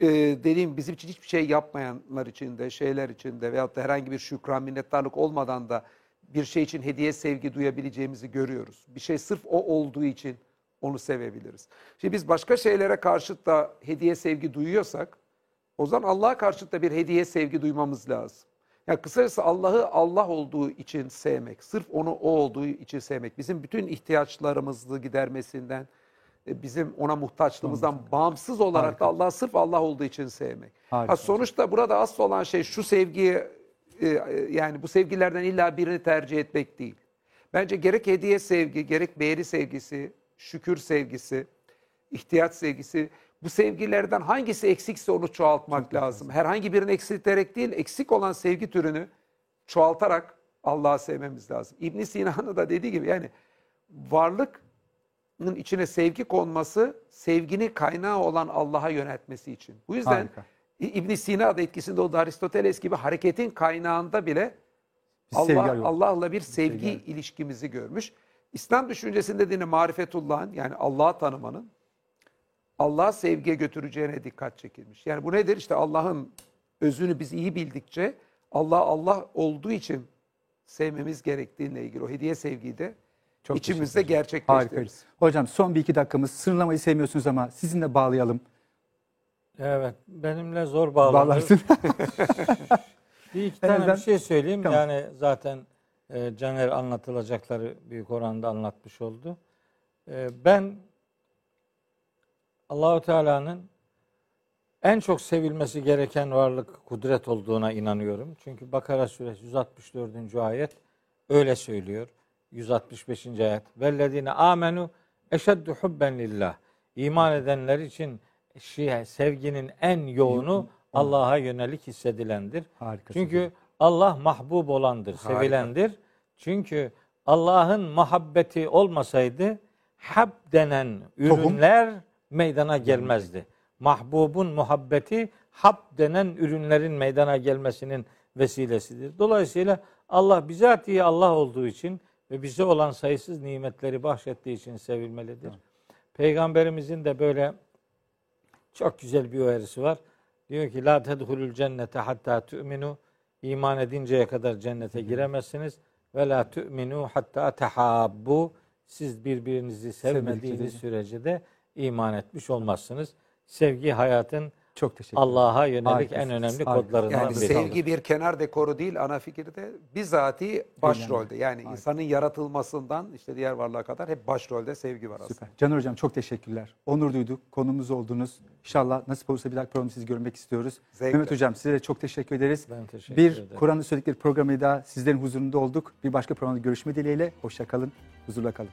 e, dediğim bizim için hiçbir şey yapmayanlar için de şeyler için de veyahut da herhangi bir şükran minnettarlık olmadan da bir şey için hediye sevgi duyabileceğimizi görüyoruz. Bir şey sırf o olduğu için onu sevebiliriz. Şimdi biz başka şeylere karşıt da hediye sevgi duyuyorsak o zaman Allah'a karşıt da bir hediye sevgi duymamız lazım. Yani kısacası Allah'ı Allah olduğu için sevmek, sırf onu o olduğu için sevmek, bizim bütün ihtiyaçlarımızı gidermesinden, e, bizim ona muhtaçlığımızdan bağımsız olarak Harika. da Allah'ı sırf Allah olduğu için sevmek. Harika Ha, sonuçta burada asıl olan şey şu sevgiyi e, e, yani bu sevgilerden illa birini tercih etmek değil. Bence gerek hediye sevgi, gerek beğeni sevgisi, şükür sevgisi, ihtiyaç sevgisi bu sevgilerden hangisi eksikse onu çoğaltmak lazım. Herhangi birini eksilterek değil, eksik olan sevgi türünü çoğaltarak Allah'ı sevmemiz lazım. İbn Sina'nın da dediği gibi yani varlıkın içine sevgi konması sevginin kaynağı olan Allah'a yöneltmesi için. Bu yüzden Harika. İbn Sina da etkisinde olduğu Aristoteles gibi hareketin kaynağında bile Allah. Allah'la bir sevgi sevgi ilişkimizi görmüş. İslam düşüncesinde dini marifetullah'ın yani Allah'ı tanımanın Allah'a sevgiye götüreceğine dikkat çekilmiş. Yani bu nedir? İşte Allah'ın özünü biz iyi bildikçe Allah Allah olduğu için sevmemiz gerektiğiyle ilgili o hediye sevgiyi de Çok içimizde gerçekleştiririz. Hocam son bir iki dakikamız. Sınırlamayı sevmiyorsunuz ama sizinle bağlayalım. Evet, benimle zor bağlanır. Bağlarsın. <laughs> Bir iki tane azından- bir şey söyleyeyim. Tamam. Yani zaten e, Caner anlatılacakları büyük oranda anlatmış oldu. E, ben Allahu Teala'nın En çok sevilmesi gereken varlık kudret olduğuna inanıyorum. Çünkü Bakara suresi 164. ayet öyle söylüyor. 165. ayet. Vellezine amenu eşeddu hubben lillah. İman edenler için şi- sevginin en yoğunu Allah'a yönelik hissedilendir. Harikasınız Çünkü Allah mahbub olandır, Harika. sevilendir. Çünkü Allah'ın muhabbeti olmasaydı hab denen ürünler meydana gelmezdi. Mahbubun muhabbeti hab denen ürünlerin meydana gelmesinin vesilesidir. Dolayısıyla Allah bizatihi Allah olduğu için ve bize olan sayısız nimetleri bahşettiği için sevilmelidir. Peygamberimizin de böyle çok güzel bir uyarısı var. Diyor ki la tedhulul cennete hatta tu'minu iman edinceye kadar cennete giremezsiniz. Ve la tu'minu hatta tehabbu. Siz birbirinizi sevmediğiniz sürece de iman etmiş olmazsınız. Sevgi hayatın Çok teşekkür ederim. Allah'a yönelik en Harikasınız, önemli harika. kodlarından Yani biri. sevgi bir kenar dekoru değil ana fikirde bizatihi başrolde. Yani insanın yaratılmasından işte diğer varlığa kadar hep başrolde sevgi var aslında. Süper. Caner Hocam çok teşekkürler. Onur duyduk. Konumuz oldunuz. İnşallah nasip olursa bir dahaki programda sizi görmek istiyoruz. Zevkle. Mehmet Hocam size de çok teşekkür ederiz. Ben teşekkür bir ederim. Kur'an'ın söyledikleri programıyla sizlerin huzurunda olduk. Bir başka programda görüşme dileğiyle. Hoşça kalın. Huzurla kalın.